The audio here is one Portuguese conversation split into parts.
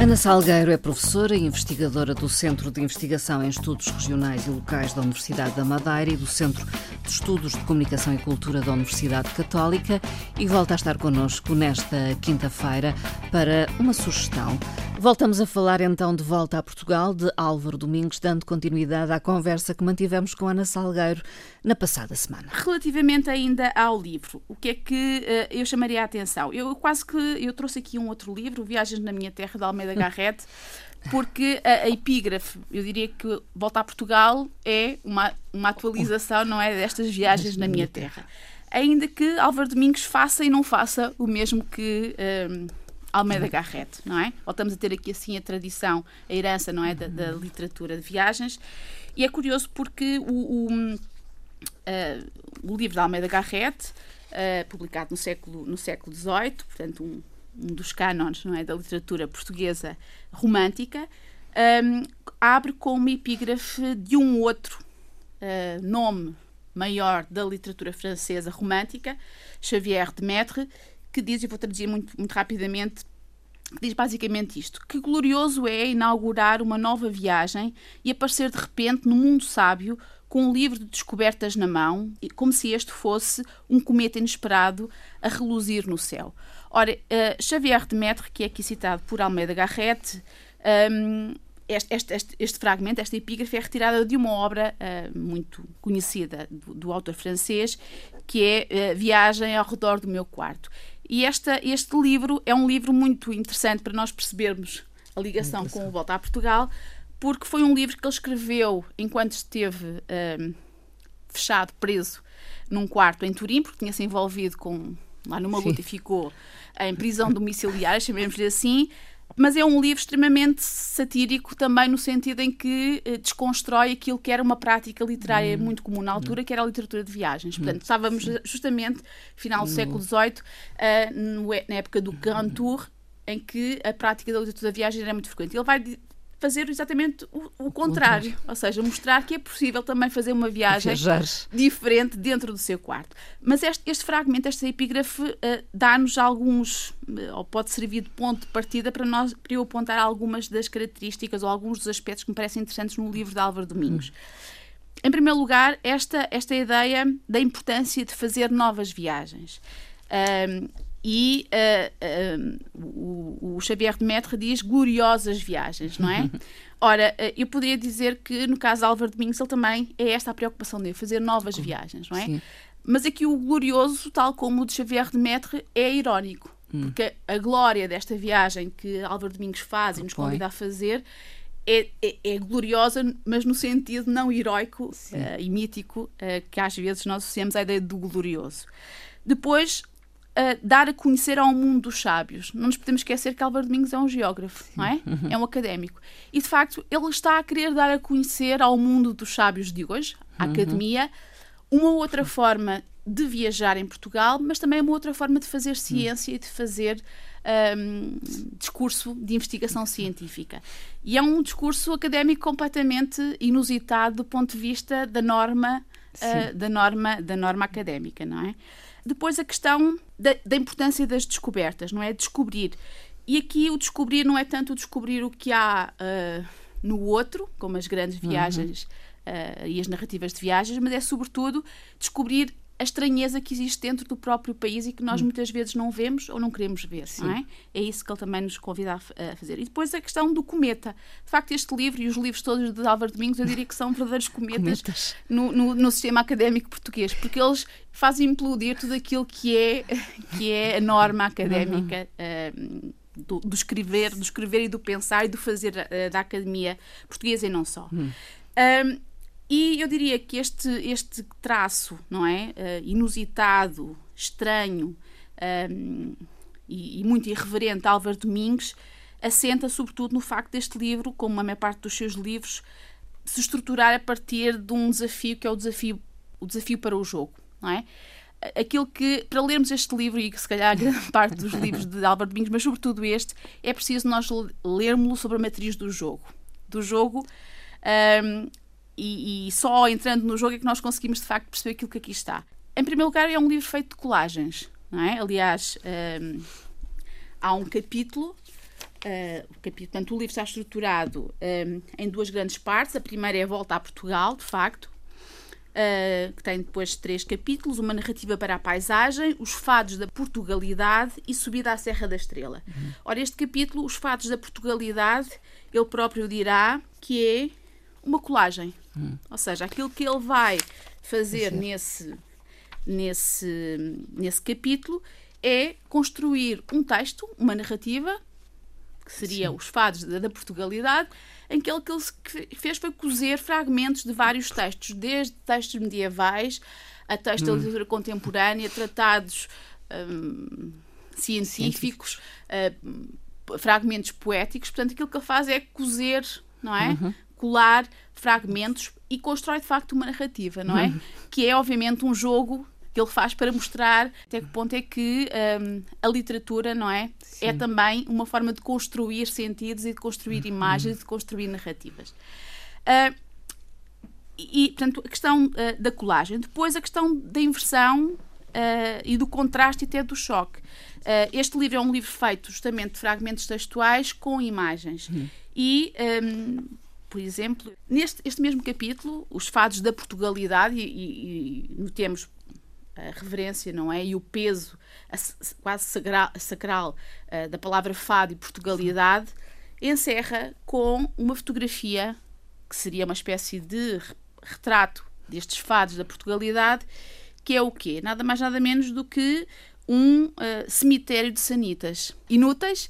Ana Salgueiro é professora e investigadora do Centro de Investigação em Estudos Regionais e Locais da Universidade da Madeira e do Centro de Estudos de Comunicação e Cultura da Universidade Católica e volta a estar connosco nesta quinta-feira para uma sugestão. Voltamos a falar então de volta a Portugal de Álvaro Domingos, dando continuidade à conversa que mantivemos com Ana Salgueiro na passada semana. Relativamente ainda ao livro, o que é que uh, eu chamaria a atenção? Eu quase que eu trouxe aqui um outro livro, Viagens na Minha Terra, de Almeida Garrett, porque a, a, epígrafe, eu diria que Volta a Portugal é uma, uma atualização, não é, destas viagens na minha terra. Ainda que Álvaro Domingos faça e não faça o mesmo que... Uh, Almeida Garrett, não é? Voltamos a ter aqui assim a tradição, a herança, não é, da, da literatura de viagens. E é curioso porque o, o, uh, o livro de Almeida Garrett, uh, publicado no século, no século XVIII, portanto um, um dos cânones, não é, da literatura portuguesa romântica, um, abre com uma epígrafe de um outro uh, nome maior da literatura francesa romântica, Xavier de Maître, que diz, e vou traduzir muito, muito rapidamente, diz basicamente isto: que glorioso é inaugurar uma nova viagem e aparecer de repente no mundo sábio com um livro de descobertas na mão, como se este fosse um cometa inesperado a reluzir no céu. Ora, uh, Xavier de Maître, que é aqui citado por Almeida Garrett, um, este, este, este, este, fragmento, esta epígrafe, é retirada de uma obra uh, muito conhecida do, do, autor francês, que é uh, Viagem ao Redor do Meu Quarto. E esta, este livro é um livro muito interessante para nós percebermos a ligação com o Volta a Portugal, porque foi um livro que ele escreveu enquanto esteve um, fechado, preso, num quarto em Turim, porque tinha se envolvido com lá numa luta e ficou em prisão domiciliária, chamemos-lhe assim, mas é um livro extremamente satírico também no sentido em que eh, desconstrói aquilo que era uma prática literária hum. muito comum na altura, hum. que era a literatura de viagens. Portanto, hum. estávamos Sim. justamente final do hum. século XVIII, uh, na época do Grand Tour, em que a prática da literatura de viagens era muito frequente. Ele vai fazer exatamente o, o contrário, ou seja, mostrar que é possível também fazer uma viagem Viajar. diferente dentro do seu quarto. Mas este, este fragmento, esta epígrafe, uh, dá-nos alguns, uh, ou pode servir de ponto de partida para, nós, para eu apontar algumas das características ou alguns dos aspectos que me parecem interessantes no livro de Álvaro Domingos. Hum. Em primeiro lugar, esta, esta ideia da importância de fazer novas viagens. Um, e uh, o, Xavier de Maître diz gloriosas viagens, não é? Ora, uh, eu poderia dizer que no caso de Álvaro Domingos ele também é esta a preocupação dele, fazer novas viagens, não é? Sim. Mas aqui o glorioso, tal como o de Xavier de Maître, é irónico. Hum. Porque a glória desta viagem que Álvaro Domingos faz e nos convida a fazer é, é, é, gloriosa, mas no sentido não heróico uh, e mítico, uh, que às vezes nós associamos à ideia do glorioso. Depois, uh, dar a conhecer ao mundo dos sábios. Não nos podemos esquecer que Álvaro Domingos é um geógrafo, Sim. não é? É um académico. E, de facto, ele está a querer dar a conhecer ao mundo dos sábios de hoje, à uhum. academia, uma outra forma de viajar em Portugal, mas também uma outra forma de fazer ciência e de fazer um, discurso de investigação científica. E é um discurso académico completamente inusitado do ponto de vista da norma, uh, da norma, da norma académica, não é? Depois a questão da, da importância das descobertas, não é? Descobrir. E aqui o descobrir não é tanto descobrir o que há uh, no outro, como as grandes uhum. viagens uhum. uh, e as narrativas de viagens, mas é sobretudo descobrir a estranheza que existe dentro do próprio país e que nós hum. muitas vezes não vemos ou não queremos ver, não é? É isso que ele também nos convida a, fazer. E depois a questão do cometa. De facto, este livro e os livros todos de Álvaro Domingos, eu diria que são verdadeiros cometas, cometas. No, no, no, sistema académico português, porque eles fazem implodir tudo aquilo que é, que é a norma académica. Uhum. Uh, do, do, escrever, do escrever e do pensar e do fazer uh, da academia portuguesa e não só. Hum. Um, e eu diria que este, este traço, não é? Uh, inusitado, estranho um, e, e, muito irreverente Álvaro Domingues assenta sobretudo no facto deste livro, como a maior parte dos seus livros, se estruturar a partir de um desafio que é o desafio, o desafio para o jogo, não é? Aquilo que, para lermos este livro, e que se calhar grande parte dos livros de Álvaro Domingos, mas sobretudo este, é preciso nós lermos-lo sobre a matriz do jogo. Do jogo um, e, e, só entrando no jogo é que nós conseguimos de facto perceber aquilo que aqui está. Em primeiro lugar, é um livro feito de colagens, não é? Aliás, um, há um capítulo Uh, o, capítulo, portanto, o livro está estruturado um, em duas grandes partes. A primeira é a volta a Portugal, de facto, uh, que tem depois três capítulos: uma narrativa para a paisagem, os fados da Portugalidade e subida à Serra da Estrela. Uhum. Ora, este capítulo, os fados da Portugalidade, ele próprio dirá que é uma colagem. Uhum. Ou seja, aquilo que ele vai fazer nesse, nesse, nesse capítulo é construir um texto, uma narrativa que seria Sim. os fados da, da, Portugalidade, em que ele, que ele fez foi cozer fragmentos de vários textos, desde textos medievais a textos hum. da literatura contemporânea, tratados hum, científicos, uh, fragmentos poéticos. Portanto, aquilo que ele faz é cozer, não é? Uhum. Colar fragmentos e constrói de facto uma narrativa, não é? Uhum. Que é obviamente um jogo que ele faz para mostrar até que ponto é que um, a literatura, não é? Sim. É também uma forma de construir sentidos e de construir uhum. imagens, de construir narrativas. Uh, e, portanto, a questão uh, da colagem. Depois, a questão da inversão uh, e do contraste e até do choque. Uh, este livro é um livro feito justamente de fragmentos textuais com imagens. Uhum. E, um, por exemplo, neste este mesmo capítulo, os fados da Portugalidade, e, e, e notemos a reverência, não é? E o peso a, quase sacral, sacral uh, da palavra fado e Portugalidade, encerra com uma fotografia que seria uma espécie de retrato destes fados da Portugalidade, que é o quê? Nada mais nada menos do que um uh, cemitério de sanitas inúteis,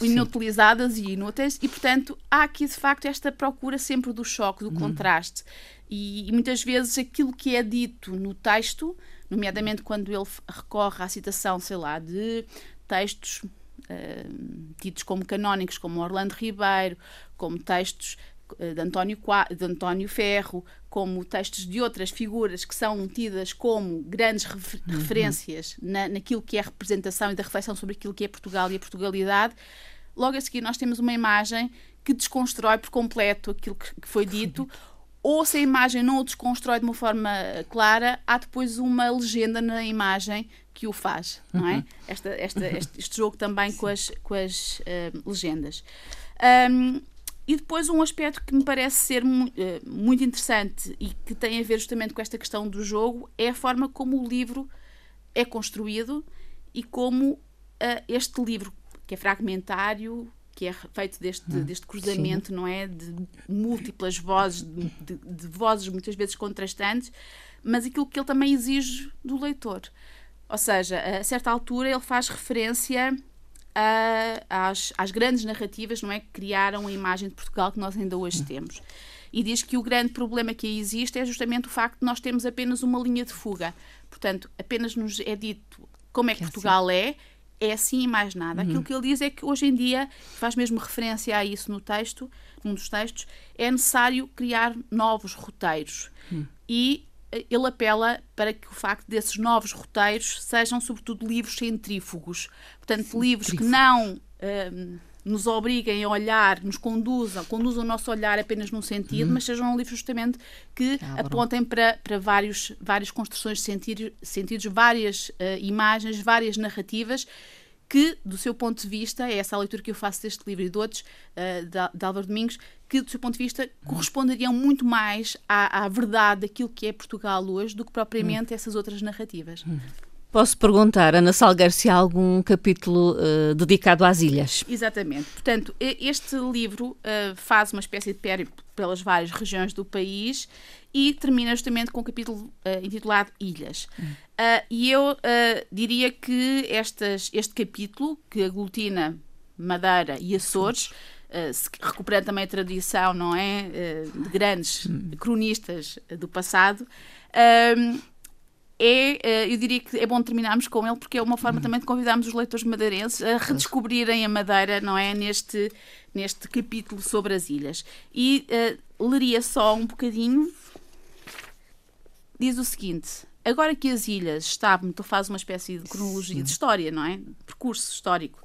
inutilizadas e inúteis, e portanto há aqui de facto esta procura sempre do choque, do hum. contraste. E, e, muitas vezes aquilo que é dito no texto nomeadamente quando ele recorre à citação, sei lá, de textos uh, tidos como canónicos, como Orlando Ribeiro, como textos de, António, de António Ferro, como textos de outras figuras que são tidas como grandes refer uhum. referências na, naquilo que é a representação e da reflexão sobre aquilo que é Portugal e a Portugalidade. Logo a seguir, nós temos uma imagem que desconstrói por completo aquilo que, que foi dito, ou se a imagem não o desconstrói de uma forma clara, há depois uma legenda na imagem que o faz, não é? Uhum. Esta, esta, este, este, jogo também com as, com as uh, legendas. Um, e depois um aspecto que me parece ser uh, muito interessante e que tem a ver justamente com esta questão do jogo é a forma como o livro é construído e como uh, este livro, que é fragmentário, que é feito deste, ah, deste cruzamento, sim. não é? De múltiplas vozes, de, de, vozes muitas vezes contrastantes, mas aquilo que ele também exige do leitor. Ou seja, a certa altura ele faz referência a, às, às grandes narrativas, não é? Que criaram a imagem de Portugal que nós ainda hoje temos. E diz que o grande problema que aí existe é justamente o facto de nós termos apenas uma linha de fuga. Portanto, apenas nos é dito como é que, que Portugal é, assim é assim e mais nada. Uhum. Aquilo que ele diz é que hoje em dia, faz mesmo referência a isso no texto, num dos textos, é necessário criar novos roteiros. Uhum. E ele apela para que o facto desses novos roteiros sejam, sobretudo, livros centrífugos. Portanto, livros que não. Ehm, nos obriguem a olhar, nos conduzam, conduzam o nosso olhar apenas num sentido, uhum. mas sejam livros justamente que apontem para, para vários, várias construções de sentido, sentidos, várias uh, imagens, várias narrativas que, do seu ponto de vista, é essa a leitura que eu faço deste livro e de outros, uh, de, de Álvaro Domingos, que, do seu ponto de vista, uhum. corresponderiam muito mais à, à verdade daquilo que é Portugal hoje do que propriamente uhum. essas outras narrativas. Uhum. Posso perguntar, Ana Salgueiro, se há algum capítulo uh, dedicado às ilhas? Exatamente. Portanto, este livro uh, faz uma espécie de périplo pelas várias regiões do país e termina justamente com um capítulo uh, intitulado Ilhas. Hum. E eu diria que estas, este capítulo, que aglutina Madeira e Açores, recuperando também a tradição, não é, de grandes cronistas do passado, é, eu diria que é bom terminarmos com ele porque é uma forma uhum. também de convidarmos os leitores madeirenses a redescobrirem a Madeira, não é? Neste, neste capítulo sobre as ilhas. E uh, leria só um bocadinho. Diz o seguinte: agora que as ilhas estavam, tu fazes uma espécie de cronologia Sim. de história, não é? Percurso histórico.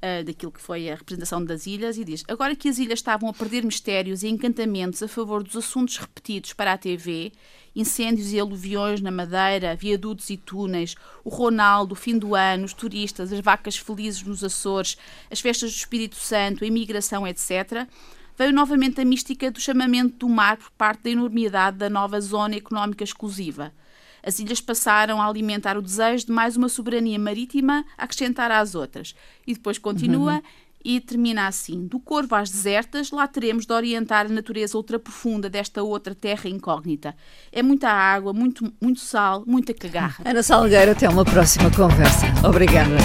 uh, daquilo que foi a representação das ilhas e diz: agora que as ilhas estavam a perder mistérios e encantamentos a favor dos assuntos repetidos para a TV, incêndios e aluviões na Madeira, viadutos e túneis, o Ronaldo, o fim do ano, os turistas, as vacas felizes nos Açores, as festas do Espírito Santo, a imigração, etc., veio novamente a mística do chamamento do mar por parte da enormidade da nova zona económica exclusiva. As ilhas passaram a alimentar o desejo de mais uma soberania marítima a acrescentar às outras. E depois continua. Uhum. E termina assim: Do corvo às desertas, lá teremos de orientar a natureza ultraprofunda desta outra terra incógnita. É muita água, muito, muito sal, muita cagarra. Ana Salgueiro, até uma próxima conversa. Obrigada.